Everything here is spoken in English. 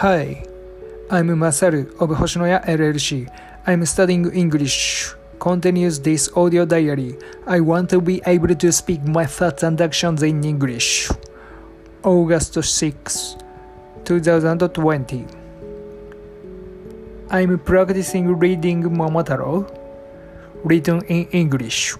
Hi, I'm Masaru of Hoshinoya LLC. I'm studying English. Continues this audio diary. I want to be able to speak my thoughts and actions in English. August 6, 2020. I'm practicing reading Momotaro, written in English.